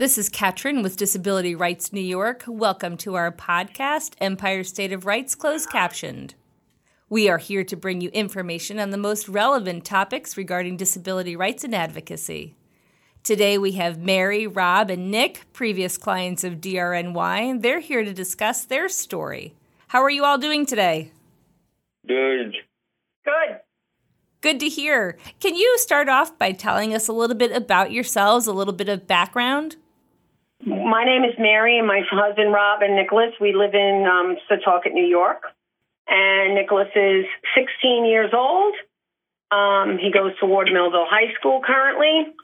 This is Katrin with Disability Rights New York. Welcome to our podcast, Empire State of Rights Closed Captioned. We are here to bring you information on the most relevant topics regarding disability rights and advocacy. Today we have Mary, Rob, and Nick, previous clients of DRNY. And they're here to discuss their story. How are you all doing today? Good. Good. Good to hear. Can you start off by telling us a little bit about yourselves, a little bit of background? My name is Mary, and my husband Rob and Nicholas. We live in um, Setauket, New York. And Nicholas is 16 years old. Um, he goes to Ward Melville High School currently.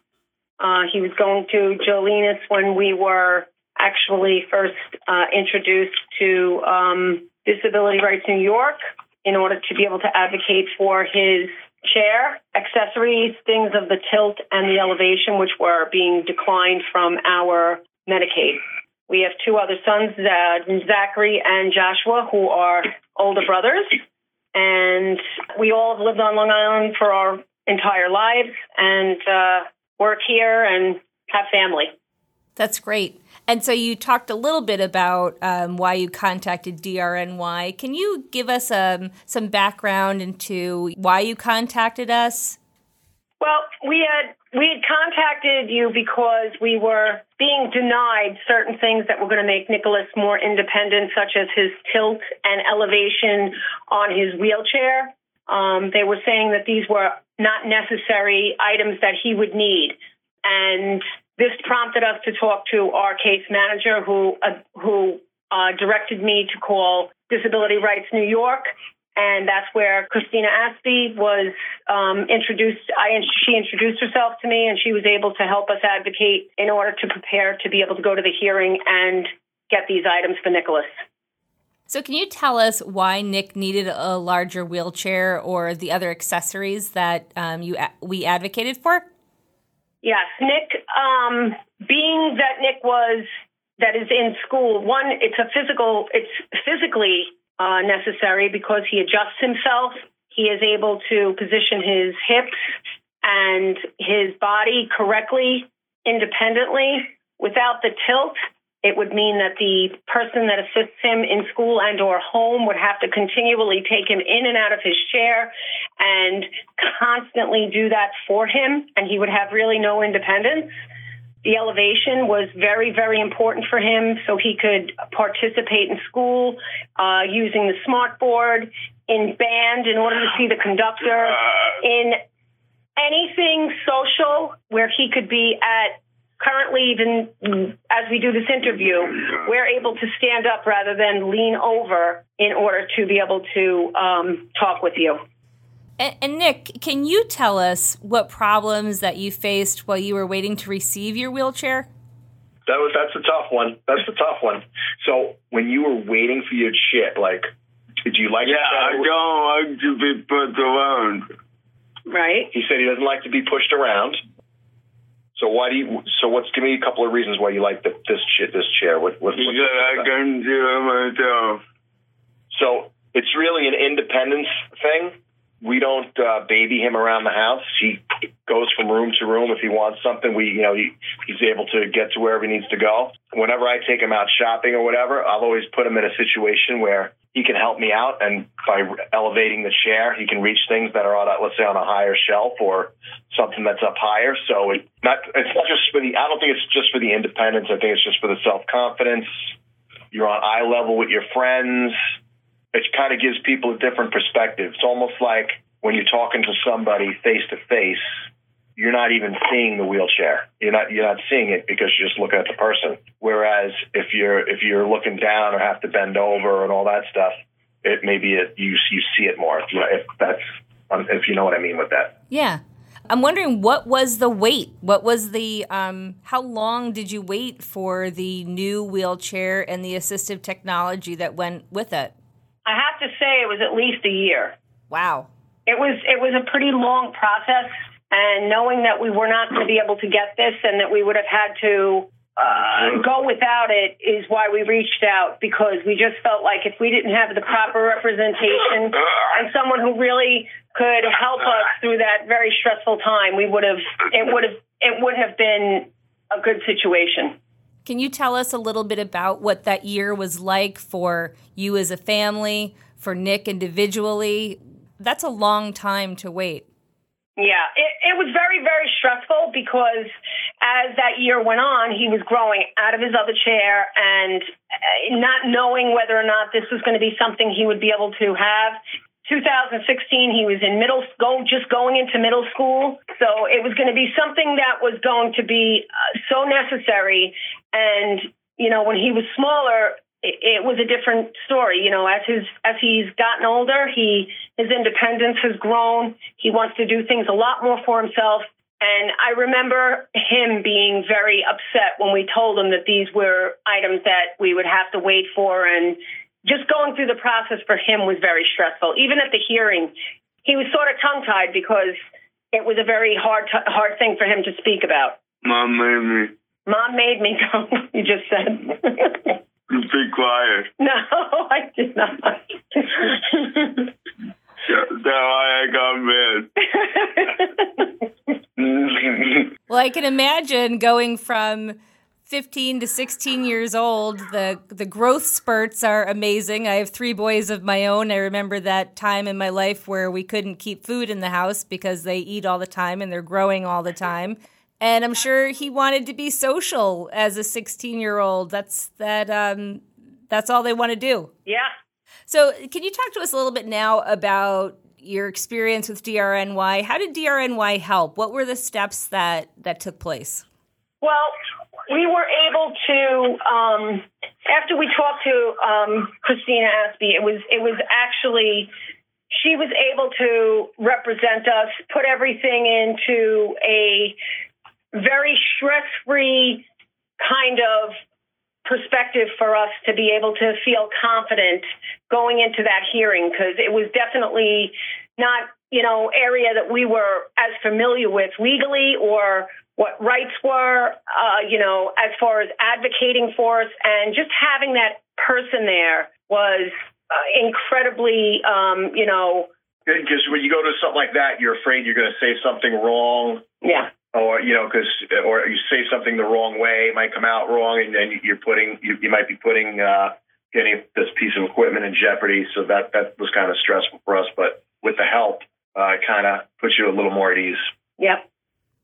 Uh, he was going to Gelinas when we were actually first uh, introduced to um, Disability Rights New York in order to be able to advocate for his chair, accessories, things of the tilt and the elevation, which were being declined from our Medicaid. We have two other sons, uh, Zachary and Joshua, who are older brothers. And we all have lived on Long Island for our entire lives and uh, work here and have family. That's great. And so you talked a little bit about um, why you contacted DRNY. Can you give us um, some background into why you contacted us? Well, we had we had contacted you because we were being denied certain things that were going to make Nicholas more independent, such as his tilt and elevation on his wheelchair. Um, they were saying that these were not necessary items that he would need, and this prompted us to talk to our case manager, who uh, who uh, directed me to call Disability Rights New York and that's where Christina Aspie was um, introduced. I she introduced herself to me, and she was able to help us advocate in order to prepare to be able to go to the hearing and get these items for Nicholas. So, can you tell us why Nick needed a larger wheelchair or the other accessories that um, you we advocated for? Yes, Nick. Um, being that Nick was that is in school, one, it's a physical. It's physically uh, necessary because he adjusts himself. He is able to position his hips and his body correctly, independently. Without the tilt, it would mean that the person that assists him in school and or home would have to continually take him in and out of his chair and constantly do that for him and he would have really no independence the elevation was very, very important for him so he could participate in school uh, using the smart board, in band in order to see the conductor, in anything social where he could be at currently even as we do this interview we're able to stand up rather than lean over in order to be able to um, talk with you and, and, Nick, can you tell us what problems that you faced while you were waiting to receive your wheelchair? That was that's a tough one. That's a tough one. So when you were waiting for your shit, like, did you like? Yeah, I don't like to be pushed around. Right. He said he doesn't like to be pushed around. So why do you? So what's? Give me a couple of reasons why you like the, this shit, this chair. What? what because I can do it myself. So it's really an independence thing we don't uh, baby him around the house. He goes from room to room. If he wants something, we, you know, he, he's able to get to wherever he needs to go. Whenever I take him out shopping or whatever, I'll always put him in a situation where he can help me out, and by elevating the chair, he can reach things that are on, a, let's say, on a higher shelf or something that's up higher. So it not, it's not just for the. I don't think it's just for the independence. I think it's just for the self confidence. You're on eye level with your friends it kind of gives people a different perspective. It's almost like when you're talking to somebody face to face, you're not even seeing the wheelchair. You're not you're not seeing it because you're just looking at the person. Whereas if you're if you're looking down or have to bend over and all that stuff, it maybe it, you you see it more. If, that's um, if you know what I mean with that. Yeah. I'm wondering what was the wait? What was the um, how long did you wait for the new wheelchair and the assistive technology that went with it? I have to say it was at least a year. Wow. It was it was a pretty long process and knowing that we were not going to be able to get this and that we would have had to uh, go without it is why we reached out because we just felt like if we didn't have the proper representation and someone who really could help us through that very stressful time, we would have it would have it would have been a good situation. Can you tell us a little bit about what that year was like for you as a family, for Nick individually? That's a long time to wait. Yeah, it, it was very, very stressful because as that year went on, he was growing out of his other chair and uh, not knowing whether or not this was going to be something he would be able to have. 2016, he was in middle go just going into middle school, so it was going to be something that was going to be uh, so necessary. And you know, when he was smaller, it, was a different story. You know, as his as he's gotten older, he his independence has grown. He wants to do things a lot more for himself. And I remember him being very upset when we told him that these were items that we would have to wait for. And just going through the process for him was very stressful. Even at the hearing, he was sort of tongue tied because it was a very hard, t- hard thing for him to speak about. Mom made me. Mom made me. Go. you just said. Be quiet. No, I did not. That's I got mad. well, I can imagine going from 15 to 16 years old. The the growth spurts are amazing. I have three boys of my own. I remember that time in my life where we couldn't keep food in the house because they eat all the time and they're growing all the time and I'm sure he wanted to be social as a 16 year old. That's that. Um, that's all they want to do. Yeah. So, can you talk to us a little bit now about your experience with DRNY? How did DRNY help? What were the steps that that took place? Well, we were able to um, after we talked to um, Christina Aspie. It was it was actually she was able to represent us, put everything into a very stress free kind of perspective for us to be able to feel confident going into that hearing because it was definitely not you know area that we were as familiar with legally or what rights were uh, you know as far as advocating for us and just having that person there was uh, incredibly um, you know because when you go to something like that you're afraid you're going to say something wrong yeah or you know, because or you say something the wrong way, it might come out wrong, and then you're putting you, you might be putting uh, getting this piece of equipment in jeopardy. So that that was kind of stressful for us. But with the help, uh, it kind of puts you a little more at ease. Yep.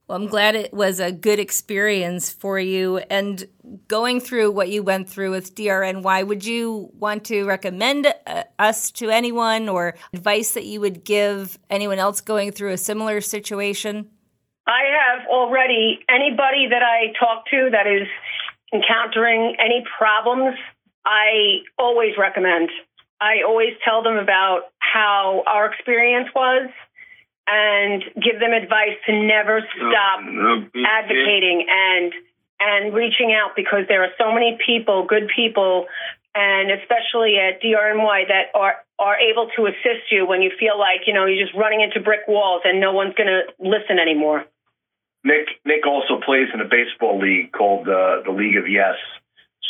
Well, I'm glad it was a good experience for you. And going through what you went through with DRNY, would you want to recommend uh, us to anyone or advice that you would give anyone else going through a similar situation? I have already anybody that I talk to that is encountering any problems, I always recommend. I always tell them about how our experience was and give them advice to never stop advocating and and reaching out because there are so many people, good people, and especially at DRNY that are are able to assist you when you feel like you know you're just running into brick walls and no one's going to listen anymore. Nick Nick also plays in a baseball league called uh, the League of Yes.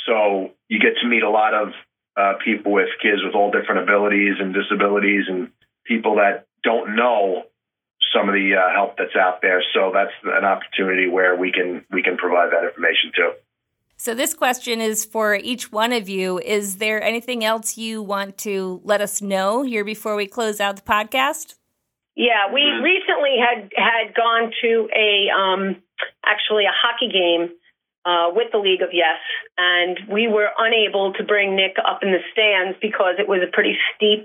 So you get to meet a lot of uh, people with kids with all different abilities and disabilities, and people that don't know some of the uh, help that's out there. So that's an opportunity where we can we can provide that information too. So this question is for each one of you. Is there anything else you want to let us know here before we close out the podcast? Yeah, we mm-hmm. recently had had gone to a um, actually a hockey game uh, with the League of Yes, and we were unable to bring Nick up in the stands because it was a pretty steep,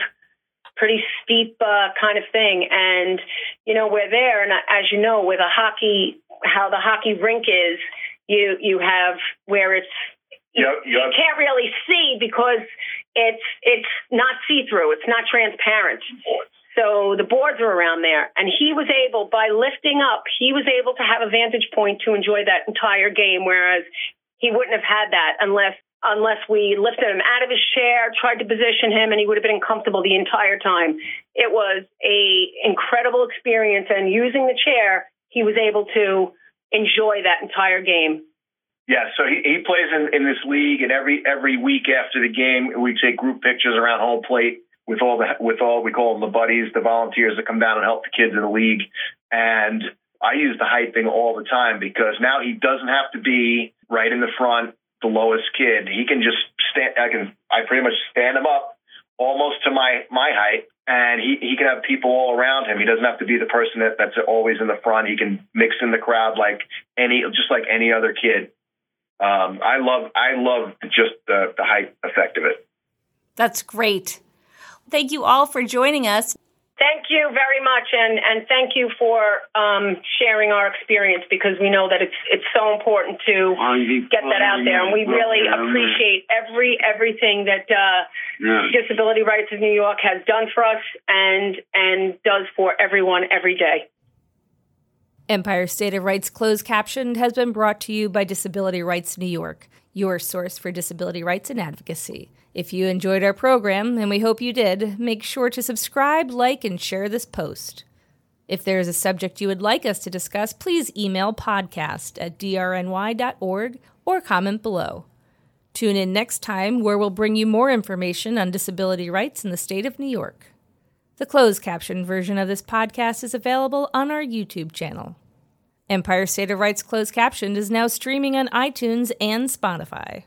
pretty steep uh, kind of thing. And you know, we're there, and as you know, with a hockey, how the hockey rink is, you you have where it's Yep, yep. you can't really see because it's it's not see through. It's not transparent. So the boards are around there. And he was able, by lifting up, he was able to have a vantage point to enjoy that entire game, whereas he wouldn't have had that unless unless we lifted him out of his chair, tried to position him, and he would have been uncomfortable the entire time. It was a incredible experience, and using the chair, he was able to enjoy that entire game. Yeah, so he, he plays in, in this league, and every every week after the game, we take group pictures around home plate with all the with all we call them the buddies, the volunteers that come down and help the kids in the league. And I use the height thing all the time because now he doesn't have to be right in the front. The lowest kid, he can just stand. I can I pretty much stand him up almost to my my height, and he he can have people all around him. He doesn't have to be the person that, that's always in the front. He can mix in the crowd like any just like any other kid. Um, I love I love just the the height effect of it. That's great. Thank you all for joining us. Thank you very much, and, and thank you for um, sharing our experience because we know that it's it's so important to get that out there, and we really appreciate every everything that uh, Disability Rights of New York has done for us and and does for everyone every day. Empire State of Rights Closed Captioned has been brought to you by Disability Rights New York, your source for disability rights and advocacy. If you enjoyed our program, and we hope you did, make sure to subscribe, like, and share this post. If there is a subject you would like us to discuss, please email podcast at drny.org or comment below. Tune in next time where we'll bring you more information on disability rights in the state of New York. The closed caption version of this podcast is available on our YouTube channel. Empire State of Rights Closed Captioned is now streaming on iTunes and Spotify.